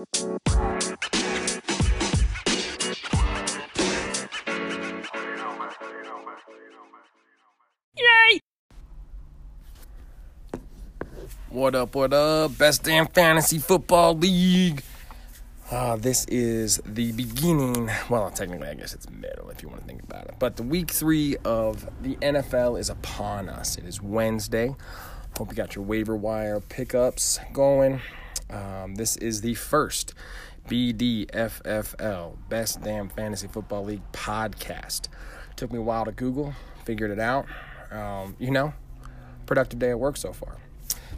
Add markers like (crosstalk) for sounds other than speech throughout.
Yay! What up, what up? Best damn fantasy football league. Uh, this is the beginning. Well, technically, I guess it's middle if you want to think about it. But the week three of the NFL is upon us. It is Wednesday. Hope you got your waiver wire pickups going. Um, this is the first BDFFL, Best Damn Fantasy Football League podcast. Took me a while to Google, figured it out. Um, you know, productive day at work so far.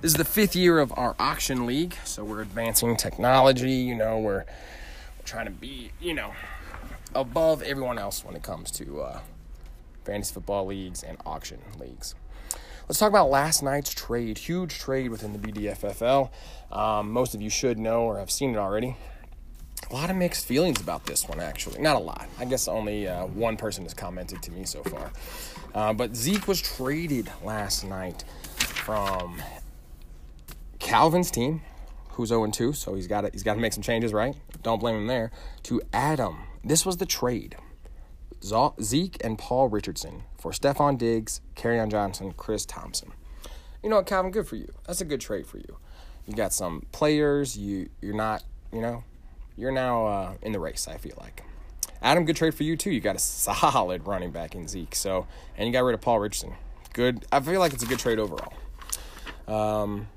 This is the fifth year of our auction league, so we're advancing technology. You know, we're, we're trying to be, you know, above everyone else when it comes to uh, fantasy football leagues and auction leagues. Let's talk about last night's trade. Huge trade within the BDFFL. Um, most of you should know or have seen it already. A lot of mixed feelings about this one, actually. Not a lot. I guess only uh, one person has commented to me so far. Uh, but Zeke was traded last night from Calvin's team, who's 0 2, so he's got he's got to make some changes, right? Don't blame him there. To Adam, this was the trade: Zeke and Paul Richardson for Stefon Diggs, Kerryon Johnson, Chris Thompson. You know what, Calvin? Good for you. That's a good trade for you. You got some players. You you're not you know you're now uh, in the race. I feel like. Adam, good trade for you too. You got a solid running back in Zeke. So and you got rid of Paul Richardson. Good. I feel like it's a good trade overall. Um,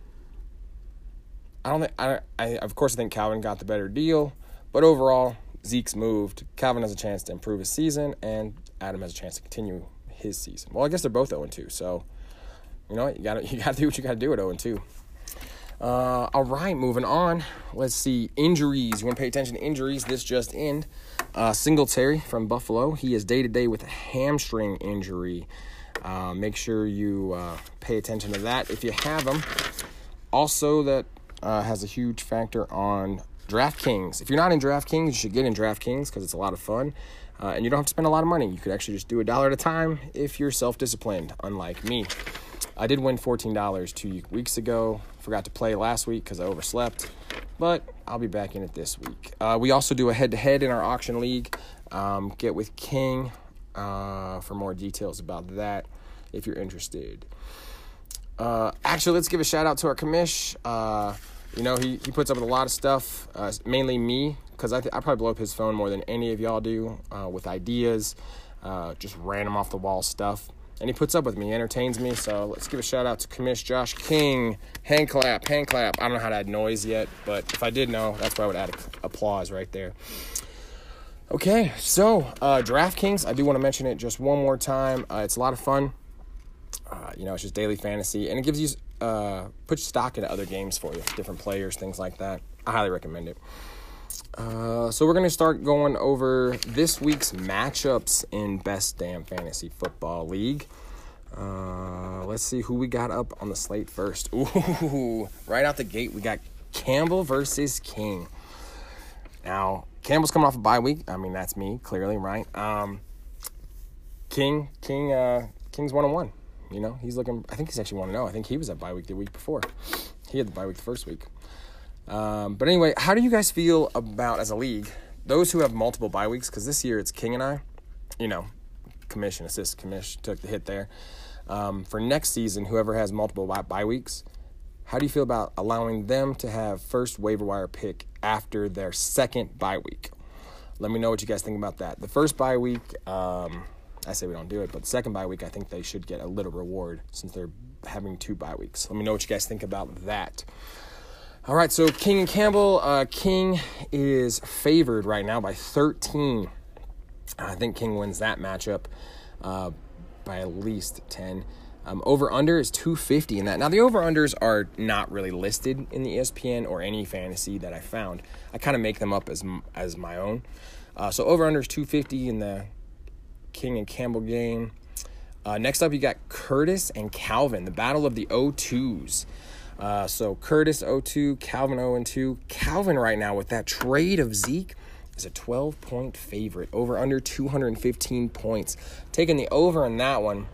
I don't think I, I of course I think Calvin got the better deal, but overall Zeke's moved. Calvin has a chance to improve his season, and Adam has a chance to continue his season. Well, I guess they're both 0 2, so you know you got to (laughs) you got to do what you got to do at 0 2. Uh, all right, moving on. Let's see injuries. You want to pay attention to injuries? This just in. Uh, Singletary from Buffalo. He is day to day with a hamstring injury. Uh, make sure you uh, pay attention to that if you have them. Also, that uh, has a huge factor on DraftKings. If you're not in DraftKings, you should get in DraftKings because it's a lot of fun. Uh, and you don't have to spend a lot of money. You could actually just do a dollar at a time if you're self disciplined, unlike me. I did win $14 two weeks ago. Forgot to play last week because I overslept, but I'll be back in it this week. Uh, we also do a head to head in our auction league. Um, get with King uh, for more details about that if you're interested. Uh, actually, let's give a shout out to our commish. You know, he, he puts up with a lot of stuff, uh, mainly me, because I, th- I probably blow up his phone more than any of y'all do uh, with ideas, uh, just random off the wall stuff. And he puts up with me, entertains me. So let's give a shout out to Commish Josh King. Hand clap, hand clap. I don't know how to add noise yet, but if I did know, that's where I would add applause right there. Okay, so uh, DraftKings, I do want to mention it just one more time. Uh, it's a lot of fun. Uh, you know, it's just daily fantasy, and it gives you uh, put stock into other games for you, different players, things like that. I highly recommend it. Uh, so we're gonna start going over this week's matchups in Best Damn Fantasy Football League. Uh, let's see who we got up on the slate first. (laughs) Ooh, right out the gate, we got Campbell versus King. Now, Campbell's coming off a bye week. I mean, that's me, clearly, right? Um, King, King, uh, King's one on one. You know, he's looking. I think he's actually one to know. I think he was at bye week the week before. He had the bye week the first week. Um, but anyway, how do you guys feel about as a league those who have multiple bye weeks? Because this year it's King and I. You know, commission assist commission took the hit there. Um, for next season, whoever has multiple bye, bye weeks, how do you feel about allowing them to have first waiver wire pick after their second bye week? Let me know what you guys think about that. The first bye week. Um, I say we don't do it, but second bye week, I think they should get a little reward since they're having two bye weeks. Let me know what you guys think about that. All right, so King and Campbell. Uh, King is favored right now by 13. I think King wins that matchup uh, by at least 10. Um, over under is 250 in that. Now, the over unders are not really listed in the ESPN or any fantasy that I found. I kind of make them up as, as my own. Uh, so over under is 250 in the King and Campbell game. Uh, next up, you got Curtis and Calvin, the battle of the O2s. Uh, so Curtis 0-2, Calvin 0-2. Calvin right now with that trade of Zeke is a 12 point favorite, over under 215 points. Taking the over on that one.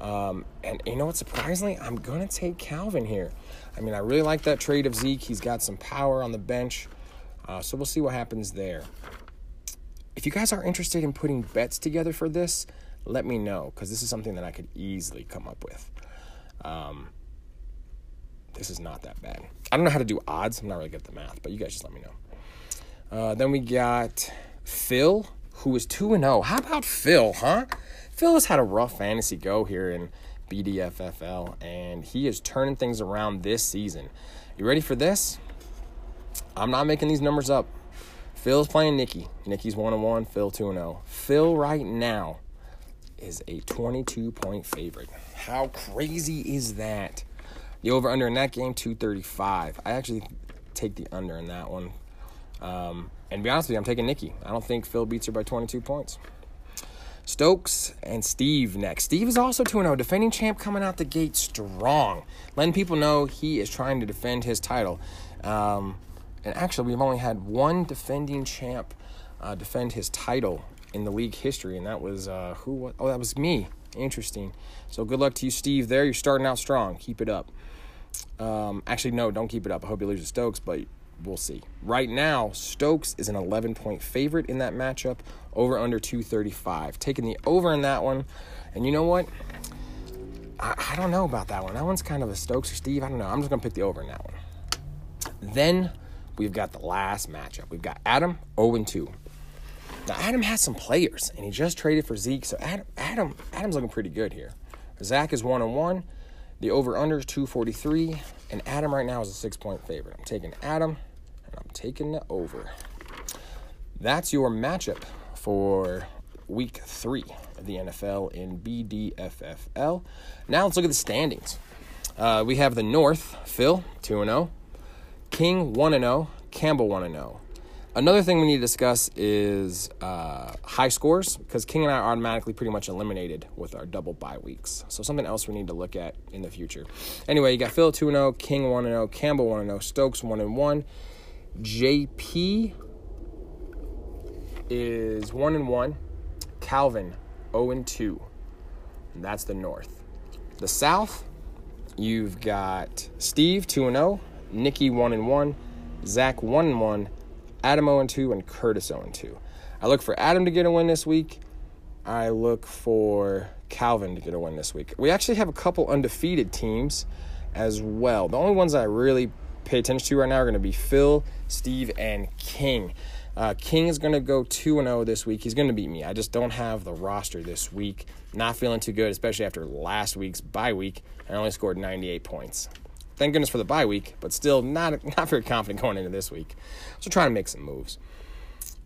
Um, and you know what? Surprisingly, I'm going to take Calvin here. I mean, I really like that trade of Zeke. He's got some power on the bench. Uh, so we'll see what happens there. If you guys are interested in putting bets together for this, let me know because this is something that I could easily come up with. Um, this is not that bad. I don't know how to do odds. I'm not really good at the math, but you guys just let me know. Uh, then we got Phil, who is 2 and 0. How about Phil, huh? Phil has had a rough fantasy go here in BDFFL, and he is turning things around this season. You ready for this? I'm not making these numbers up. Phil's playing Nikki. Nikki's 1 and 1, Phil 2 and 0. Phil right now is a 22 point favorite. How crazy is that? The over under in that game 235. I actually take the under in that one. Um, and be honest with you, I'm taking Nikki. I don't think Phil beats her by 22 points. Stokes and Steve next. Steve is also 2 0, defending champ coming out the gate strong, letting people know he is trying to defend his title. Um, and actually, we've only had one defending champ uh, defend his title in the league history, and that was uh, who? Was, oh, that was me. Interesting. So good luck to you, Steve. There, you're starting out strong. Keep it up. Um, actually, no, don't keep it up. I hope you lose to Stokes, but we'll see. Right now, Stokes is an 11 point favorite in that matchup, over under 235. Taking the over in that one, and you know what? I, I don't know about that one. That one's kind of a Stokes or Steve. I don't know. I'm just gonna pick the over in that one. Then we've got the last matchup. We've got Adam 0 2. Now Adam has some players, and he just traded for Zeke, so Adam, Adam, Adam's looking pretty good here. Zach is one on one. The over under is 243, and Adam right now is a six point favorite. I'm taking Adam, and I'm taking the over. That's your matchup for week three of the NFL in BDFFL. Now let's look at the standings. Uh, we have the North, Phil, 2 0, King, 1 0, Campbell, 1 0. Another thing we need to discuss is uh, high scores because King and I are automatically pretty much eliminated with our double bye weeks. So something else we need to look at in the future. Anyway, you got Phil 2 0, King 1 0, Campbell 1 0, Stokes 1 1, JP is 1 1, Calvin 0 2. That's the North. The South, you've got Steve 2 0, Nikki 1 and 1, Zach 1 and 1. Adam 0 2, and Curtis 0 and 2. I look for Adam to get a win this week. I look for Calvin to get a win this week. We actually have a couple undefeated teams as well. The only ones I really pay attention to right now are going to be Phil, Steve, and King. Uh, King is going to go 2 0 this week. He's going to beat me. I just don't have the roster this week. Not feeling too good, especially after last week's bye week. I only scored 98 points. Thank goodness for the bye week, but still not (laughs) not very confident going into this week. So trying to make some moves.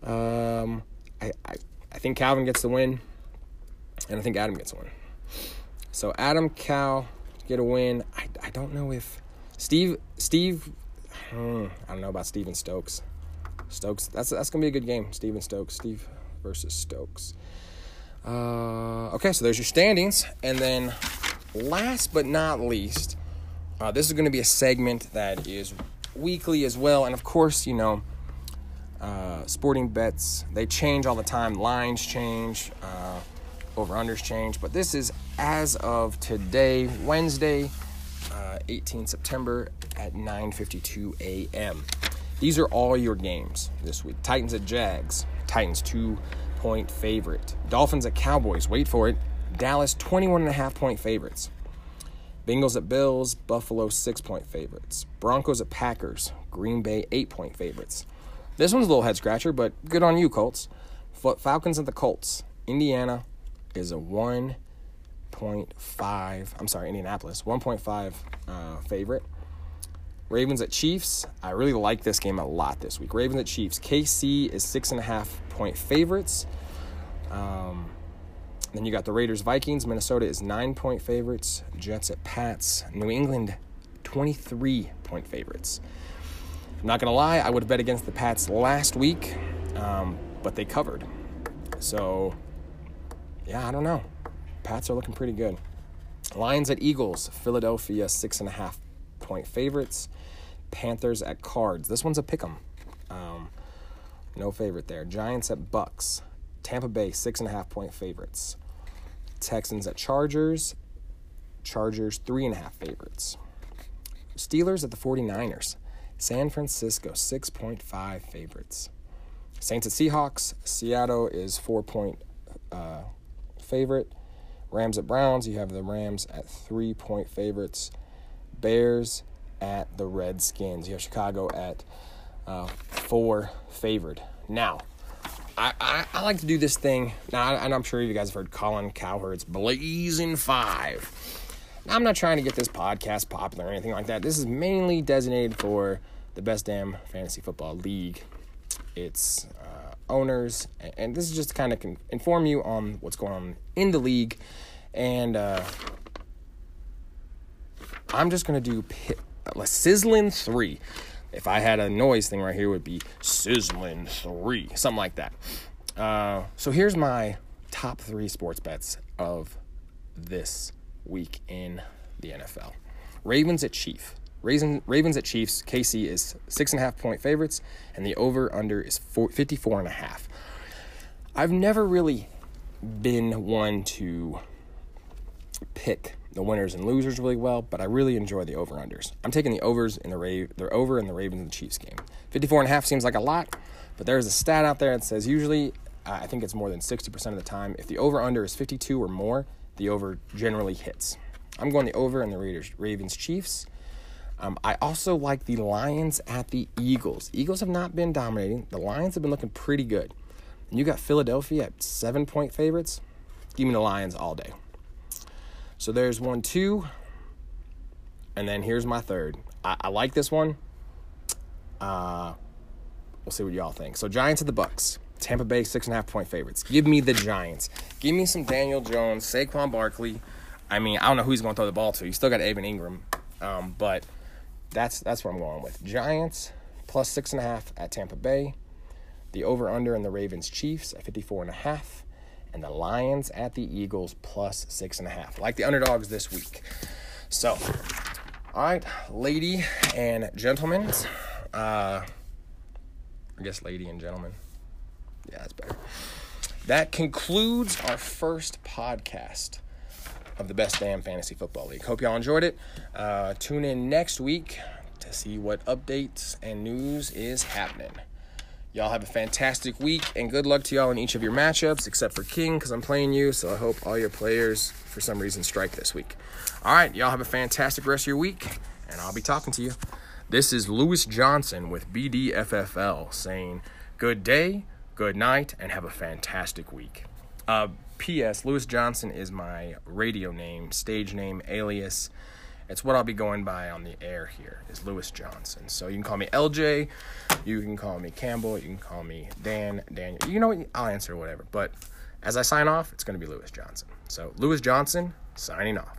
Um, I, I I think Calvin gets the win, and I think Adam gets win. So Adam, Cal get a win. I, I don't know if Steve Steve. Hmm, I don't know about Steven Stokes. Stokes. That's that's gonna be a good game. Steven Stokes. Steve versus Stokes. Uh, okay, so there's your standings, and then last but not least uh, this is going to be a segment that is weekly as well, and of course, you know, uh, sporting bets they change all the time. Lines change, uh, over unders change, but this is as of today, Wednesday, uh, 18 September at 9:52 a.m. These are all your games this week. Titans at Jags. Titans two point favorite. Dolphins at Cowboys. Wait for it. Dallas 21 and a half point favorites. Bengals at Bills, Buffalo six point favorites. Broncos at Packers, Green Bay eight point favorites. This one's a little head scratcher, but good on you, Colts. Falcons at the Colts. Indiana is a 1.5, I'm sorry, Indianapolis, 1.5 uh, favorite. Ravens at Chiefs. I really like this game a lot this week. Ravens at Chiefs. KC is six and a half point favorites. Um, then you got the Raiders Vikings. Minnesota is nine point favorites. Jets at Pats. New England, 23 point favorites. I'm not going to lie, I would have bet against the Pats last week, um, but they covered. So, yeah, I don't know. Pats are looking pretty good. Lions at Eagles. Philadelphia, six and a half point favorites. Panthers at Cards. This one's a pick 'em. Um, no favorite there. Giants at Bucs. Tampa Bay, six and a half point favorites. Texans at Chargers. Chargers, three and a half favorites. Steelers at the 49ers. San Francisco, 6.5 favorites. Saints at Seahawks. Seattle is 4 point uh, favorite. Rams at Browns. You have the Rams at 3 point favorites. Bears at the Redskins. You have Chicago at uh, 4 favored. Now, I, I, like to do this thing. Now, and I'm sure you guys have heard Colin Cowherd's Blazing Five. Now, I'm not trying to get this podcast popular or anything like that. This is mainly designated for the best damn fantasy football league. It's uh, owners, and this is just to kind of inform you on what's going on in the league. And uh, I'm just going to do pit, uh, sizzling three if I had a noise thing right here, would be sizzling three, something like that. Uh, so here's my top three sports bets of this week in the NFL. Ravens at Chief. Ravens at Chiefs. KC is six and a half point favorites, and the over under is 54 and a half. I've never really been one to pick the winners and losers really well, but I really enjoy the over unders. I'm taking the overs in the Ra- the over in the Ravens and the Chiefs game. 54 and a half seems like a lot, but there's a stat out there that says usually uh, I think it's more than 60% of the time if the over under is 52 or more, the over generally hits. I'm going the over in the Raiders Ravens Chiefs. Um, I also like the Lions at the Eagles. Eagles have not been dominating. The Lions have been looking pretty good. And you got Philadelphia at seven point favorites. Give me the Lions all day. So there's one, two, and then here's my third. I, I like this one. Uh, we'll see what y'all think. So Giants at the Bucs. Tampa Bay six and a half point favorites. Give me the Giants. Give me some Daniel Jones, Saquon Barkley. I mean, I don't know who he's going to throw the ball to. You still got Evan Engram, um, but that's that's where I'm going with. Giants plus six and a half at Tampa Bay. The over under in the Ravens Chiefs at 54 and a half and the Lions at the Eagles plus six and a half. Like the underdogs this week. So, all right, lady and gentlemen. Uh, I guess lady and gentlemen. Yeah, that's better. That concludes our first podcast of the best damn fantasy football league. Hope y'all enjoyed it. Uh, tune in next week to see what updates and news is happening. Y'all have a fantastic week and good luck to y'all in each of your matchups, except for King, because I'm playing you. So I hope all your players, for some reason, strike this week. All right, y'all have a fantastic rest of your week, and I'll be talking to you. This is Lewis Johnson with BDFFL saying good day, good night, and have a fantastic week. Uh, P.S. Lewis Johnson is my radio name, stage name, alias. It's what I'll be going by on the air here is Lewis Johnson. So you can call me LJ, you can call me Campbell, you can call me Dan, Daniel. You know what? I'll answer whatever. But as I sign off, it's going to be Lewis Johnson. So Lewis Johnson signing off.